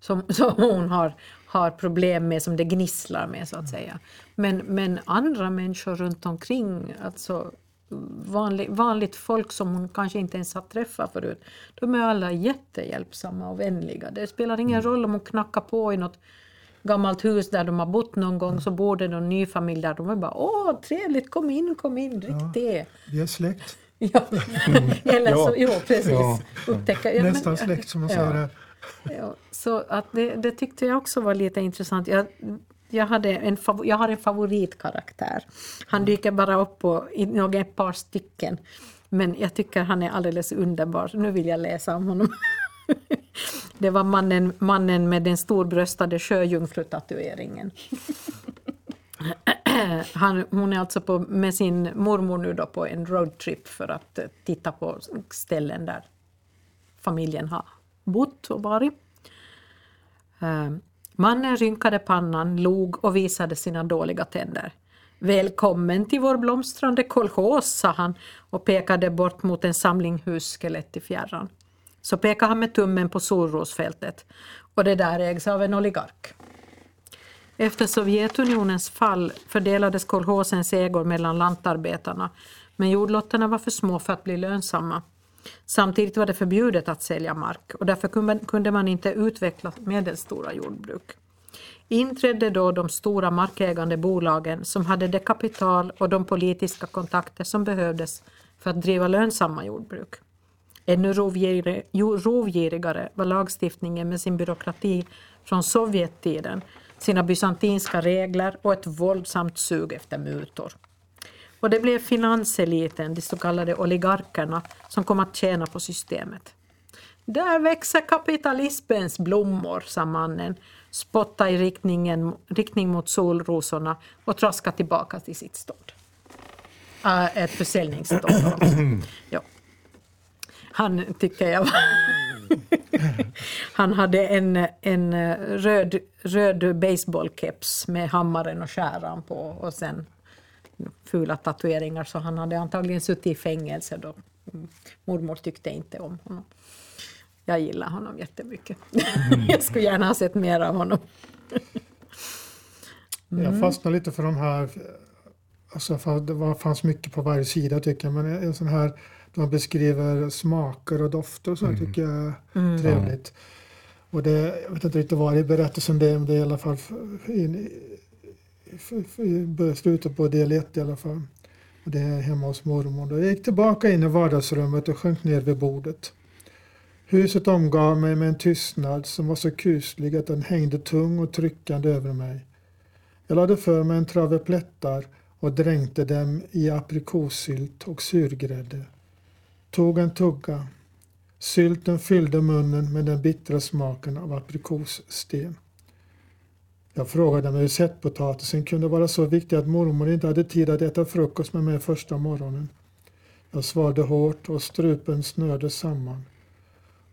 som, som hon har, har problem med, som det gnisslar med så att säga. Men, men andra människor runt omkring, alltså vanlig, vanligt folk som hon kanske inte ens har träffat förut, de är alla jättehjälpsamma och vänliga. Det spelar ingen mm. roll om hon knackar på i något gammalt hus där de har bott någon gång, så bor det någon ny familj där. De är bara åh trevligt, kom in, kom in, drick ja, te. Vi är släkt. ja. Eller så, jo precis. Ja. Upptäcka. Ja, Nästan men, släkt som man säger. Ja, så att det, det, tyckte jag också var lite intressant. Jag jag, hade en, jag har en favoritkaraktär. Han mm. dyker bara upp på, några par stycken. Men jag tycker han är alldeles underbar, nu vill jag läsa om honom. Det var mannen, mannen med den storbröstade sjöjungfrutatueringen. Han, hon är alltså på, med sin mormor nu då på en roadtrip för att titta på ställen där familjen har bott och varit. Mannen rynkade pannan, log och visade sina dåliga tänder. Välkommen till vår blomstrande kolchos, sa han och pekade bort mot en samling husskelett i fjärran. Så pekade han med tummen på solrosfältet och det där ägs av en oligark. Efter Sovjetunionens fall fördelades kolchosens ägor mellan lantarbetarna men jordlotterna var för små för att bli lönsamma. Samtidigt var det förbjudet att sälja mark och därför kunde man inte utveckla medelstora jordbruk. Inträdde då de stora markägande bolagen som hade det kapital och de politiska kontakter som behövdes för att driva lönsamma jordbruk. Ännu rovgirigare var lagstiftningen med sin byråkrati från Sovjettiden, sina bysantinska regler och ett våldsamt sug efter mutor. Och det blev finanseliten, de så kallade oligarkerna, som kom att tjäna på systemet. Där växer kapitalismens blommor, sa mannen, spotta i riktningen, riktning mot solrosorna och traska tillbaka till sitt stånd. Äh, ett försäljningsstånd. ja. Han tycker jag Han hade en, en röd, röd baseballkeps med hammaren och skäran på och sen fula tatueringar så han hade antagligen suttit i fängelse då. Mormor tyckte inte om honom. Jag gillar honom jättemycket. Mm. jag skulle gärna ha sett mer av honom. Mm. Jag fastnade lite för de här, alltså det fanns mycket på varje sida tycker jag, men en sån här man beskriver smaker och dofter och så mm. tycker jag är mm. trevligt. Och det, jag vet inte riktigt vad i berättelsen det är, men det är i alla fall in, började slutet på del 1 i alla fall. Och det är hemma hos mormor. Jag gick tillbaka in i vardagsrummet och sjönk ner vid bordet. Huset omgav mig med en tystnad som var så kuslig att den hängde tung och tryckande över mig. Jag lade för mig en trave plättar och dränkte dem i aprikossylt och surgrädde tog en tugga. Sylten fyllde munnen med den bittra smaken av aprikossten. Jag frågade mig hur sättpotatisen kunde vara så viktig att mormor inte hade tid att äta frukost med mig första morgonen. Jag svalde hårt och strupen snörde samman.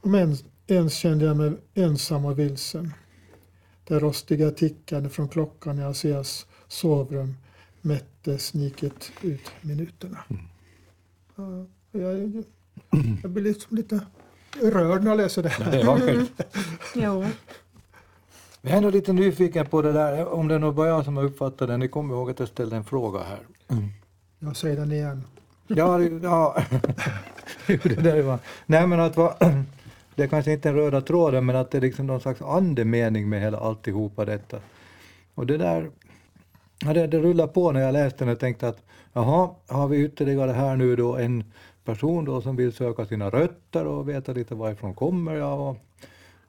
Om ens, ens kände jag mig ensam och vilsen. Det rostiga tickande från klockan i Asias sovrum mätte sniket ut minuterna. Mm. Jag, jag blir liksom lite rörd när jag läser det här. det var mm. jo. Jag är ändå lite nyfiken på det där, om det är nog bara jag som har uppfattat det. Ni kommer ihåg att jag ställde en fråga här. Mm. Jag säger den igen. Ja, ja. det där var. Nej men att va, det är kanske inte den röda tråden men att det är liksom någon slags andemening med hela alltihopa detta. Och det där, det, det rullade på när jag läste den och tänkte att jaha, har vi ytterligare här nu då en person då som vill söka sina rötter och veta lite varifrån kommer jag. Och,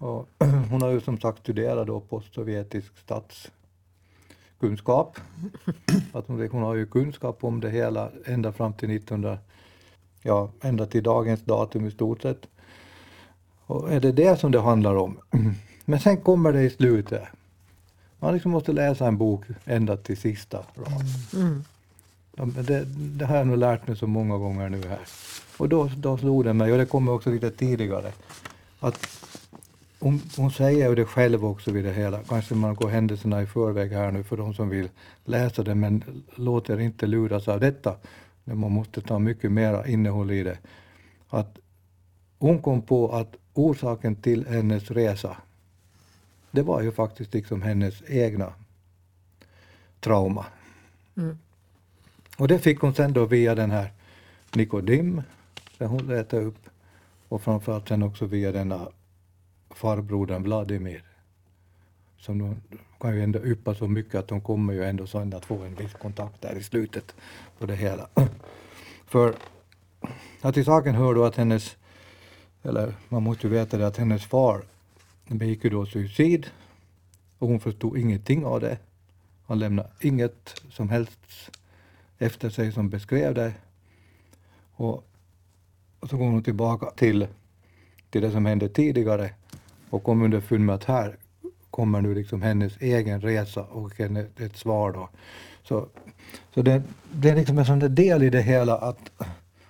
och hon har ju som sagt studerat då postsovjetisk statskunskap. Att hon, hon har ju kunskap om det hela ända fram till 1900, ja ända till dagens datum i stort sett. Och är det det som det handlar om? Men sen kommer det i slutet. Man liksom måste läsa en bok ända till sista raden. Mm. Ja, det, det har jag nog lärt mig så många gånger nu här. Och då, då slog det mig, och det kommer också lite tidigare, att hon, hon säger ju det själv också vid det hela. Kanske man går händelserna i förväg här nu för de som vill läsa det, men låt er inte luras av detta. Man måste ta mycket mera innehåll i det. Att hon kom på att orsaken till hennes resa, det var ju faktiskt liksom hennes egna trauma. Mm. Och det fick hon sen då via den här Nikodim, där hon letade upp, och framförallt sen också via denna farbrodern Vladimir. Som de kan ju ändå yppa så mycket att de kommer ju ändå sen att få en viss kontakt där i slutet på det hela. För att till saken hör då att hennes, eller man måste ju veta det, att hennes far begick ju då suicid och hon förstod ingenting av det. Han lämnade inget som helst efter sig som beskrev det. Och, och så går hon tillbaka till, till det som hände tidigare och kom underfund med att här kommer nu liksom hennes egen resa och ett svar då. Så, så det, det är liksom en sån del i det hela att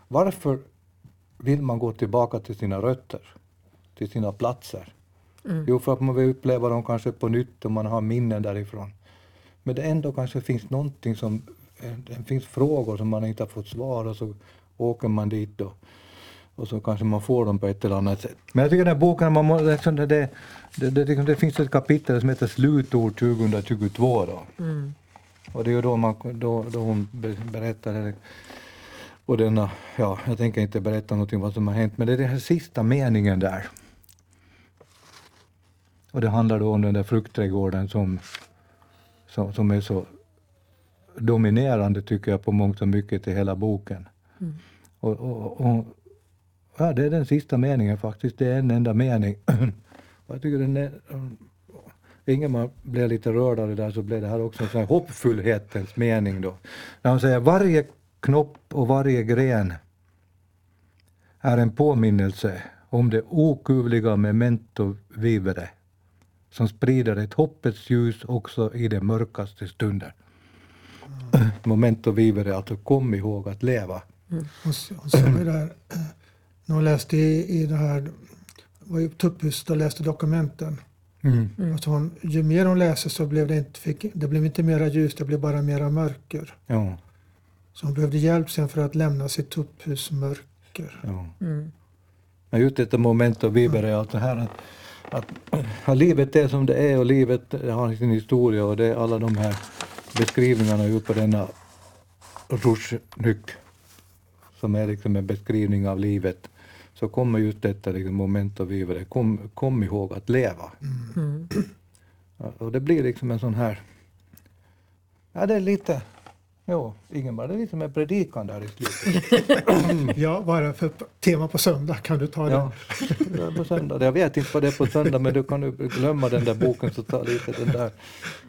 varför vill man gå tillbaka till sina rötter, till sina platser? Mm. Jo, för att man vill uppleva dem kanske på nytt och man har minnen därifrån. Men det ändå kanske finns någonting som det finns frågor som man inte har fått svar och så åker man dit då. Och så kanske man får dem på ett eller annat sätt. Men jag tycker den här boken, man må, liksom det, det, det, det, liksom, det finns ett kapitel som heter Slutord 2022. Då. Och det är ju då, man, då, då hon be- berättar. Och denna, ja, jag tänker inte berätta någonting vad som har hänt, men det är den här sista meningen där. Och det handlar då om den där fruktträdgården som, som, som är så dominerande tycker jag på mångt och mycket i hela boken. Och, och, och, ja, det är den sista meningen faktiskt, det är en enda mening. Och jag tycker den är, Ingemar blev lite rörd av det där så blev det här också en sån här hoppfullhetens mening då. När han säger varje knopp och varje gren är en påminnelse om det okuvliga memento vivere som sprider ett hoppets ljus också i de mörkaste stunder. Momento vivere, alltså kom ihåg att leva. Hon, s- hon sa det där, eh, när hon läste i, i det här, var ju Tupphus och läste dokumenten. Mm. Alltså hon, ju mer hon läste så blev det inte, fick, det blev inte mera ljus, det blev bara mera mörker. Ja, Så hon behövde hjälp sen för att lämna sitt tupphusmörker. ja. Mm. Just detta momento vivere är alltså här att, att, att livet är som det är och livet har sin historia och det är alla de här beskrivningarna ju på denna Rushnyk som är liksom en beskrivning av livet så kommer just detta liksom momento vivere, kom, kom ihåg att leva. Mm. Ja, Och det blir liksom en sån här, ja det är lite, jo Ingemar, är lite som en predikan där i slutet. Ja, vad är det för tema på söndag? Kan du ta det? Ja, är på söndag. Jag vet inte vad det är på söndag men du kan glömma den där boken så ta lite den där.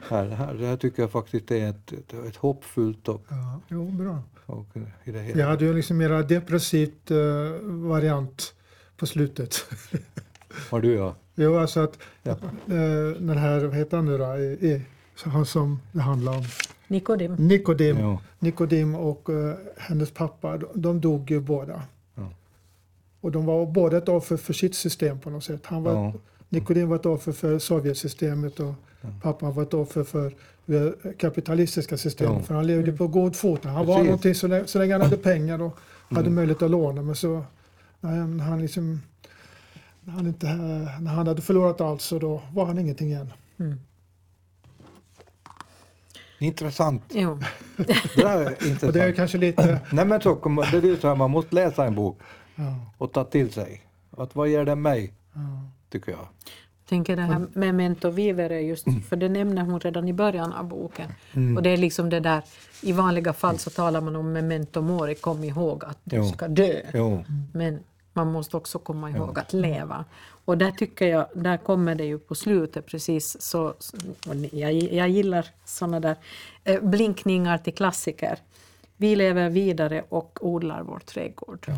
Här, det här, det här tycker jag faktiskt är ett, ett, ett hoppfullt och, Ja, jo, bra. och i det hela. Jag hade ju liksom mera depressivt eh, variant på slutet. Har du ja. jo, alltså att Ja. eh, den här, vad heter han nu då? I, i, han som det handlar om. Nikodim. Nikodim. ja. Nikodim och eh, hennes pappa, de, de dog ju båda. Ja. Och de var båda ett offer för sitt system på något sätt. Han var, Ja. Nikodim var ett offer för Sovjetsystemet och pappan var ett offer för det kapitalistiska systemet. Ja. För han levde på god fot. Han var Precis. någonting så länge, så länge han hade pengar och hade Mm. möjlighet att låna. Men så när han, han liksom, när, han inte, när han hade förlorat allt så då var han ingenting igen. Mm. Intressant. Jo. Det där är Och det är intressant. kanske lite... Nej men så, det är ju så här, man måste läsa en bok Ja, och ta till sig. Att vad ger den mig, ja. tycker jag. tänker det här memento vivere just för det nämner hon redan i början av boken. Mm. Och det är liksom det där, i vanliga fall så talar man om memento mori, kom ihåg att du Jo. ska dö. Jo. Men man måste också komma ihåg att leva. Och där tycker jag, där kommer det ju på slutet precis så, jag, jag gillar sådana där eh, blinkningar till klassiker. Vi lever vidare och odlar vår trädgård.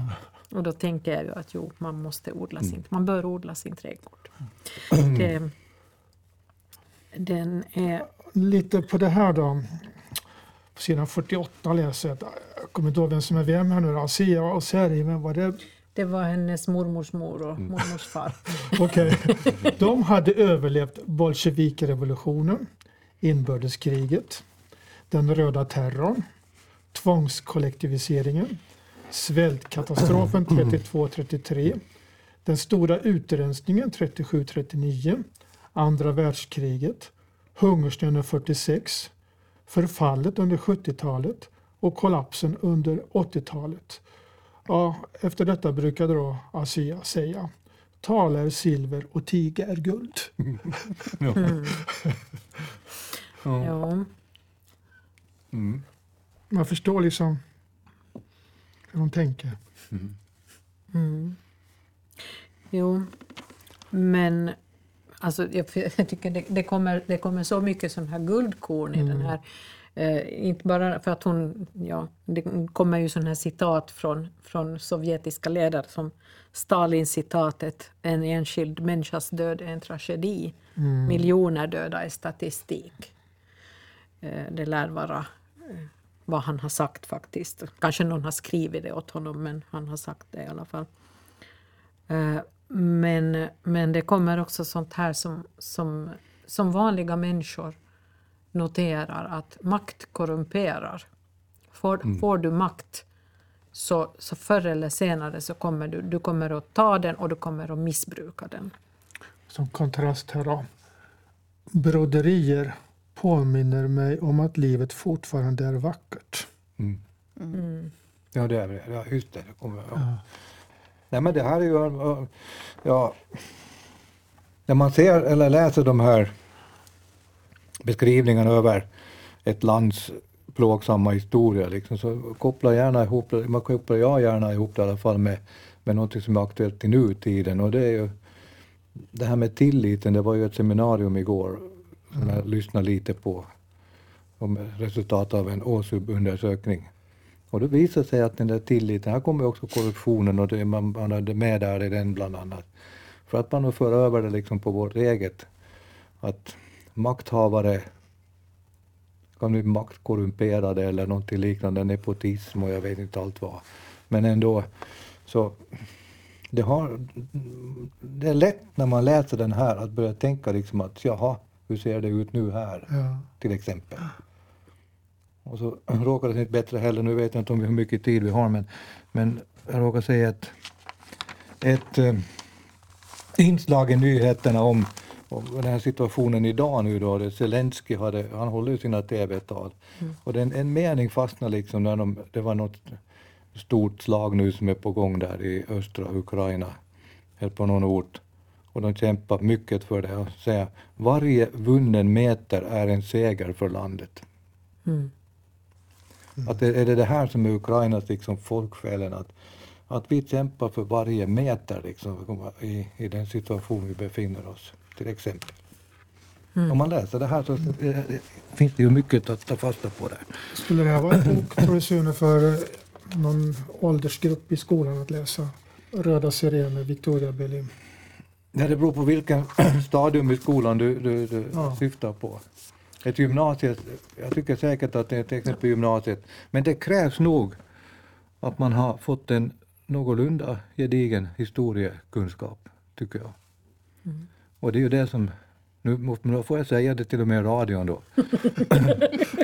Och då tänker jag ju att jo, man måste odla sin, man bör odla sin trädgård. Det, den är, lite på det här då. På sidan 48 läser jag, jag kommer inte ihåg vem som är vem här nu då, Sia och Seri, men var det det var hennes mormors mor och mormors far. Okej. De hade överlevt bolsjevikrevolutionen, inbördeskriget, den röda terrorn, tvångskollektiviseringen, svältkatastrofen 32-33, den stora utrensningen 37-39, andra världskriget, hungersnöden 46, förfallet under 70-talet och kollapsen under 80-talet. Ja, efter detta brukade då Asia säga Tala är silver och tiga är guld. Ja. Ja. Ja. Mm. Man förstår liksom hur de tänker. Mm. Jo, men alltså, jag, jag tycker det, det, kommer, det kommer så mycket sån här guldkorn i den här. Eh, inte bara för att hon, ja, det kommer ju sån här citat från, från sovjetiska ledare som Stalin-citatet, en enskild människas död är en tragedi. Miljoner döda är statistik. Eh, det lär vara eh, vad han har sagt faktiskt. Kanske någon har skrivit det åt honom men han har sagt det i alla fall. Eh, Men, men det kommer också sånt här som, som, som vanliga människor noterar att makt korrumperar. Får, får du makt så, så förr eller senare så kommer du, du kommer att ta den och du kommer att missbruka den. Som kontrast här då. Broderier påminner mig om att livet fortfarande är vackert. Mm. Mm. Ja, det är det. Ja, just det. det kommer, ja. Nej, men det här är ju... Ja, när man ser eller läser de här beskrivningarna över ett lands plågsamma historia liksom, så kopplar gärna ihop man kopplar jag gärna ihop det i alla fall med, med något som är aktuellt i nutiden och det är ju det här med tilliten, det var ju ett seminarium igår som mm. jag lyssnade lite på om resultat av en ÅSUB-undersökning. Och det visar sig att den där tilliten, här kommer också korruptionen och det, man, man hade med där i den bland annat. För att man för över det liksom på vårt eget, att makthavare kan bli maktkorrumperade eller någonting liknande, nepotism och jag vet inte allt vad. Men ändå, så det, har, det är lätt när man läser den här att börja tänka liksom att jaha, hur ser det ut nu här, ja. till exempel. Och så råkar det inte bättre heller, nu vet jag inte om hur mycket tid vi har, men, men jag råkar säga ett, ett äh, inslag i nyheterna om och den här situationen idag nu då, Zelensky hade, han håller ju sina TV-tal. Mm. Och den, en mening fastnade liksom när de, det var något stort slag nu som är på gång där i östra Ukraina, eller på någon ort. Och de kämpar mycket för det och säger varje vunnen meter är en seger för landet. Mm. Mm. Att det, är det det här som är Ukrainas liksom folksjälen, att, att vi kämpar för varje meter liksom, i, i den situation vi befinner oss till exempel. Mm. Om man läser det här så finns det ju mycket att ta fasta på där. Skulle det här vara en bok, tror du, Sune, för eh, någon åldersgrupp i skolan att läsa? Röda sirener, Victoria Belim? Ja, det beror på vilken stadium i skolan du, du, du ja. syftar på. Ett gymnasiet, jag tycker säkert att det är till exempel gymnasiet, men det krävs nog att man har fått en någorlunda gedigen historiekunskap, tycker jag. Mm. Och det är ju det som, nu, nu får jag säga det till och med i radion då,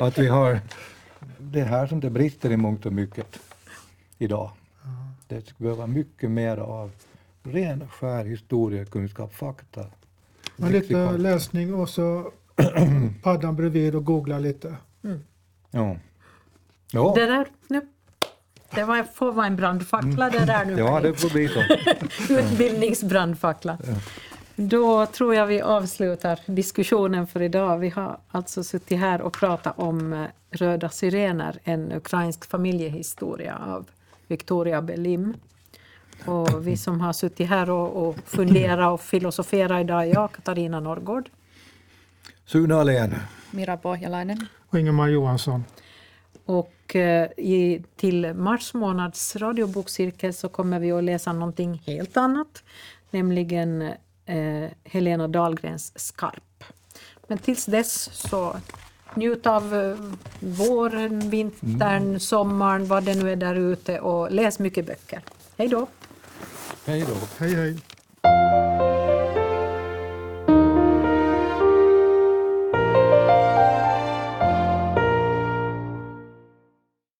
att vi har, det är här som det brister i mångt och mycket idag. Det skulle behöva mycket mer av ren skär historiekunskap, fakta. Men lite läsning och så paddan bredvid och googla lite. Mm. Ja. ja. Det där, nu. Det var, får vara en brandfackla det där nu. ja, det får bli så. Utbildningsbrandfackla. Ja. Då tror jag vi avslutar diskussionen för idag. Vi har alltså suttit här och pratat om eh, Röda sirener, en ukrainsk familjehistoria av Victoria Belim. Och vi som har suttit här och, och funderat och filosoferat idag är jag, Katarina Norrgård. Sune Alén. Mira Pohjalainen. Och Ingemar Johansson. Och eh, i, till mars månads radiobokcirkel så kommer vi att läsa någonting helt annat, nämligen eh, Helena Dahlgrens Skarp. Men tills dess så njut av eh, våren, vintern, mm. sommaren, vad det nu är där ute och läs mycket böcker. Hej då! Hej då! Hej hej!